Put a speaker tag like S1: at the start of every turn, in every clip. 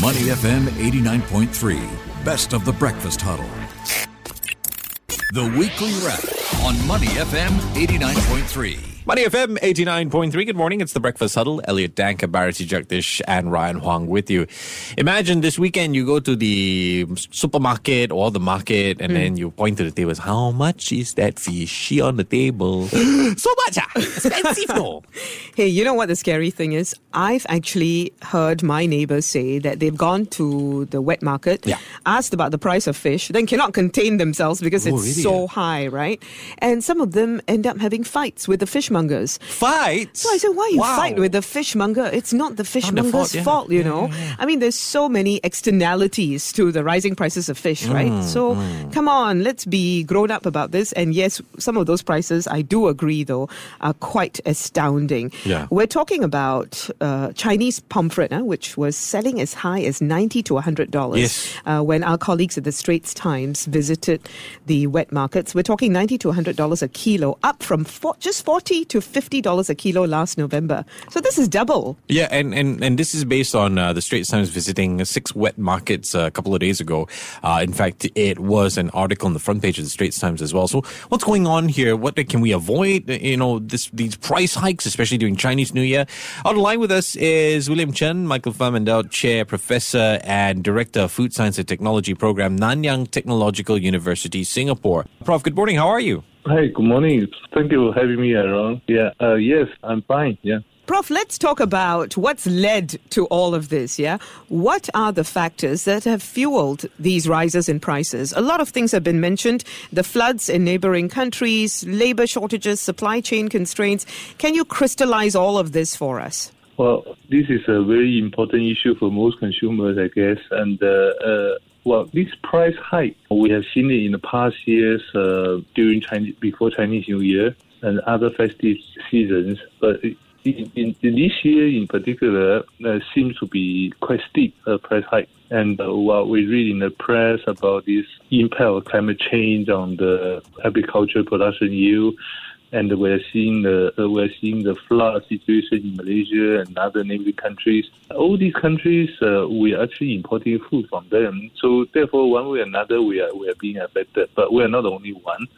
S1: Money FM 89.3, best of the breakfast huddle. The weekly wrap on Money FM 89.3.
S2: Money FM 89.3. Good morning. It's the Breakfast Huddle. Elliot Danker, Bharati Jagdish, and Ryan Huang with you. Imagine this weekend you go to the supermarket or the market and then you point to the tables. How much is that fishy on the table? so much, ah, expensive no.
S3: Hey, you know what the scary thing is? I've actually heard my neighbors say that they've gone to the wet market,
S2: Yeah.
S3: asked about the price of fish, then cannot contain themselves because
S2: Oh,
S3: it's
S2: really,
S3: so high, right? And some of them end up having fights with the fishmongers.
S2: Fights.
S3: So I said, why you
S2: Wow.
S3: fight with the fishmonger? It's not the fishmonger's
S2: fault, yeah.
S3: fault, you
S2: Yeah,
S3: know.
S2: yeah, yeah.
S3: I mean, there's so many externalities to the rising prices of fish, right?
S2: Mm,
S3: so come on, let's be grown up about this. And yes, some of those prices, I do agree, though, are quite astounding.
S2: Yeah.
S3: We're talking about uh, Chinese pomfret, huh, which was selling as high as ninety to hundred dollars.
S2: Yes.
S3: Uh, when our colleagues at the Straits Times visited the wet markets, we're talking ninety to hundred dollars a kilo, up from four, just to fifty dollars a kilo last November. So this is double.
S2: Yeah, and, and, and this is based on uh, the Straits Times visiting six wet markets uh, a couple of days ago. Uh, in fact, it was an article on the front page of the Straits Times as well. So, what's going on here? What can we avoid? You know, this these price hikes, especially during Chinese New Year. On the line with us is William Chen, Michael Endowed Chair, Professor, and Director of Food Science and Technology Program, Nanyang Technological University, Singapore. Prof, good morning. How are you?
S4: Hi, good morning. Thank you for having me around. Yeah, uh, yes, I'm fine. Yeah.
S3: Prof, let's talk about what's led to all of this, yeah? What are the factors that have fueled these rises in prices? A lot of things have been mentioned the floods in neighboring countries, labor shortages, supply chain constraints. Can you crystallize all of this for us?
S4: Well, this is a very important issue for most consumers, I guess. And uh, uh, well, this price hike we have seen it in the past years uh, during Chinese before Chinese New Year and other festive seasons, but. In, in, in this year, in particular, uh, seems to be quite steep uh, price hike. And uh, what we read in the press about this impact of climate change on the agricultural production yield, and we're seeing the uh, we're seeing the flood situation in Malaysia and other neighboring countries. All these countries, uh, we are actually importing food from them. So therefore, one way or another, we are we are being affected. But we are not the only one.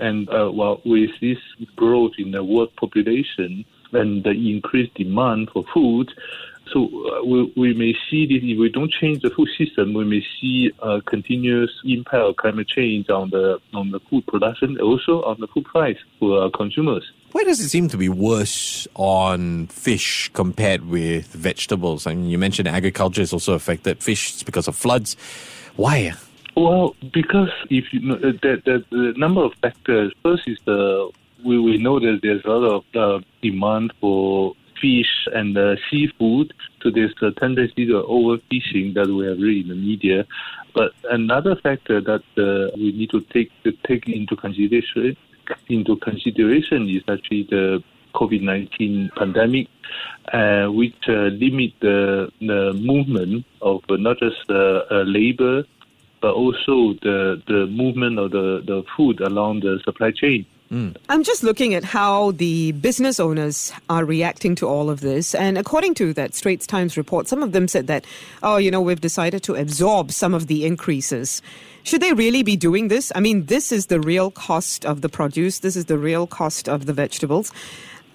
S4: And uh, well, with this growth in the world population and the increased demand for food. So uh, we, we may see this if we don't change the food system, we may see a continuous impact of climate change on the on the food production, also on the food price for our consumers.
S2: Why does it seem to be worse on fish compared with vegetables? I mean, you mentioned agriculture is also affected. Fish is because of floods. Why?
S4: Well, because if you know uh, that the, the number of factors. First is the we, we know that there's a lot of uh, demand for fish and uh, seafood. So there's a tendency to overfishing that we have read in the media. But another factor that uh, we need to take to take into consideration into consideration is actually the COVID nineteen pandemic, uh, which uh, limit the the movement of uh, not just uh, uh, labor but also the the movement of the, the food along the supply chain. Mm.
S3: I'm just looking at how the business owners are reacting to all of this. And according to that Straits Times report, some of them said that, oh, you know, we've decided to absorb some of the increases. Should they really be doing this? I mean, this is the real cost of the produce, this is the real cost of the vegetables.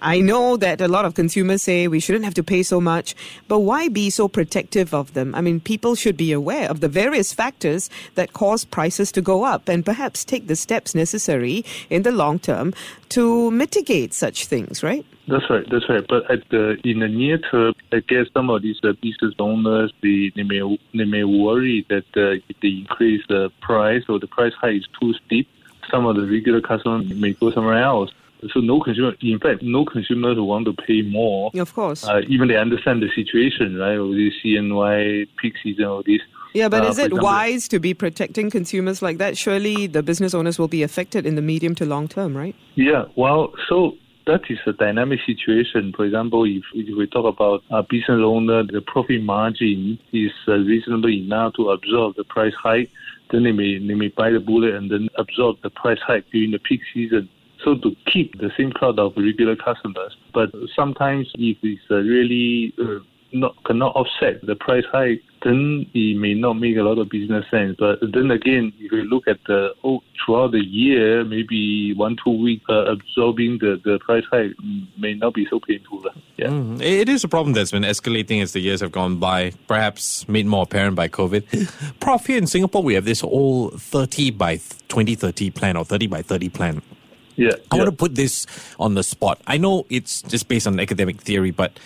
S3: I know that a lot of consumers say we shouldn't have to pay so much, but why be so protective of them? I mean, people should be aware of the various factors that cause prices to go up and perhaps take the steps necessary in the long term to mitigate such things, right?
S4: That's right. That's right. But at the in the near term, I guess some of these uh, business owners they, they may they may worry that uh, if they increase the price or the price hike is too steep, some of the regular customers may go somewhere else. So no consumer, in fact, no consumers want to pay more.
S3: Of course.
S4: Uh, even they understand the situation, right? With this CNY peak season, all this.
S3: yeah, but
S4: uh,
S3: is it
S4: example-
S3: wise to be protecting consumers like that? Surely the business owners will be affected in the medium to long term, right?
S4: Yeah, well, so that is a dynamic situation. For example, if, if we talk about a business owner, the profit margin is uh, reasonable enough to absorb the price hike, then they may they may buy the bullet and then absorb the price hike during the peak season. So to keep the same crowd of regular customers, but sometimes if it's uh, really uh, not cannot offset the price hike, then it may not make a lot of business sense. But then again, if you look at the oh, throughout the year, maybe one two weeks uh, absorbing the, the price hike may not be so painful. Yeah,
S2: mm, it is a problem that's been escalating as the years have gone by. Perhaps made more apparent by COVID. Prof, here in Singapore, we have this whole thirty by twenty thirty plan or thirty by thirty plan.
S4: Yeah,
S2: I
S4: yeah.
S2: want to put this on the spot. I know it's just based on academic theory, but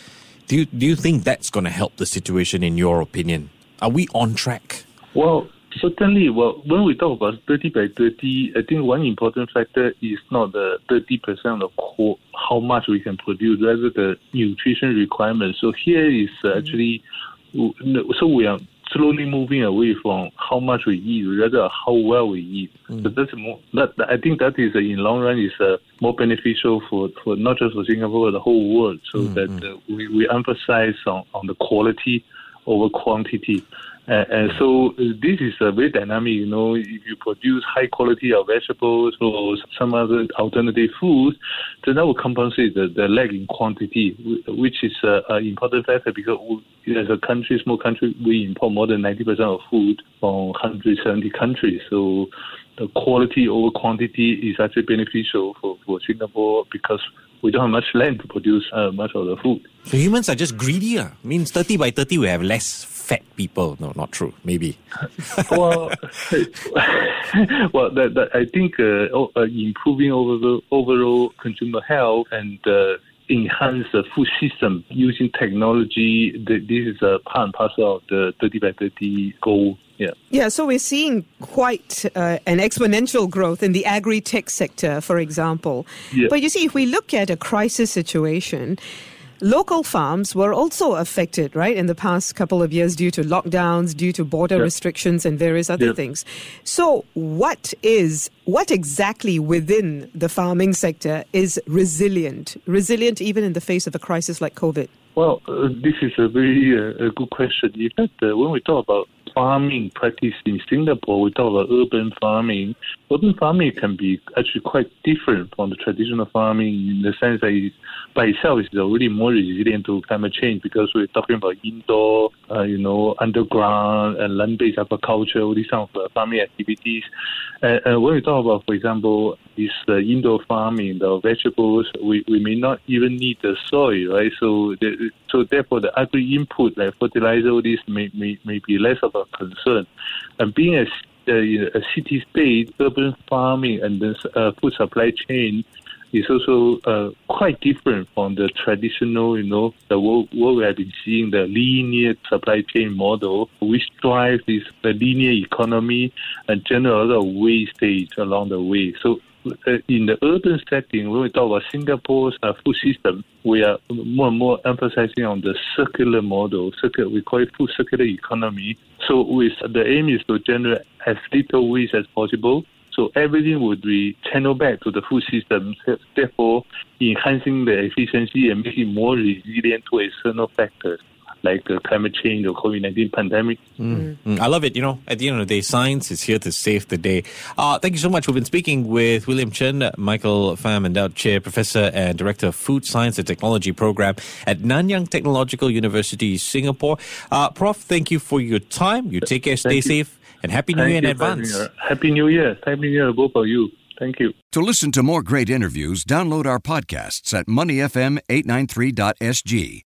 S2: do you, do you think that's going to help the situation in your opinion? Are we on track?
S4: Well, certainly. Well, when we talk about 30 by 30, I think one important factor is not the 30% of co- how much we can produce, rather the nutrition requirements. So here is uh, actually, so we are slowly moving away from how much we eat, rather how well we eat. Mm. So that's more, that I think that is uh, in long run is uh, more beneficial for, for not just for Singapore, but the whole world. So mm, that mm. uh, we, we emphasize on, on the quality over quantity. Uh, and so uh, this is a very dynamic, you know, if you produce high quality of vegetables or some other alternative foods, then that will compensate the, the lag in quantity, which is an important factor because we, as a country, small country, we import more than 90% of food from 170 countries. So the quality over quantity is actually beneficial for, for Singapore because we don't have much land to produce uh, much of the food.
S2: So humans are just greedier. Means 30 by 30 we have less fat people. No, not true. Maybe.
S4: well, well, that, that I think uh, uh, improving overall, overall consumer health and uh, enhance the food system using technology. This is a part and parcel of the 30 by 30 goal. Yeah.
S3: Yeah, so we're seeing quite uh, an exponential growth in the agri tech sector, for example. Yeah. But you see, if we look at a crisis situation, Local farms were also affected, right, in the past couple of years due to lockdowns, due to border yeah. restrictions, and various other yeah. things. So, what is what exactly within the farming sector is resilient? Resilient even in the face of a crisis like COVID?
S4: Well, uh, this is a very uh, a good question. In fact, uh, when we talk about farming practice in Singapore, we talk about urban farming. Urban farming can be actually quite different from the traditional farming in the sense that by itself is already more resilient to climate change because we're talking about indoor, uh, you know, underground and land-based agriculture, all these kind of uh, farming activities. And when we talk about, for example, this uh, indoor farming, the vegetables, we, we may not even need the soil, right? So, the, so therefore, the agri input like fertilizer, all this may, may, may be less of a concern. And being a, a, a city state, urban farming, and the uh, food supply chain is also uh, quite different from the traditional, you know, the what, what we have been seeing, the linear supply chain model, which drives this the linear economy and generate a wastage along the way. So uh, in the urban setting, when we talk about Singapore's uh, food system, we are more and more emphasizing on the circular model. Circular, we call it food circular economy. So, with the aim is to generate as little waste as possible. So everything would be channeled back to the food system, therefore enhancing the efficiency and making more resilient to external factors like the climate change or COVID 19 pandemic.
S2: Mm. Mm. I love it. You know, at the end of the day, science is here to save the day. Uh, thank you so much. We've been speaking with William Chen, Michael Fam, Endowed Chair, Professor and Director of Food Science and Technology Program at Nanyang Technological University, Singapore. Uh, Prof, thank you for your time. You take care, stay safe, and Happy New thank Year in advance.
S4: Happy New Year. Happy New Year, both of you. Thank you.
S1: To listen to more great interviews, download our podcasts at moneyfm893.sg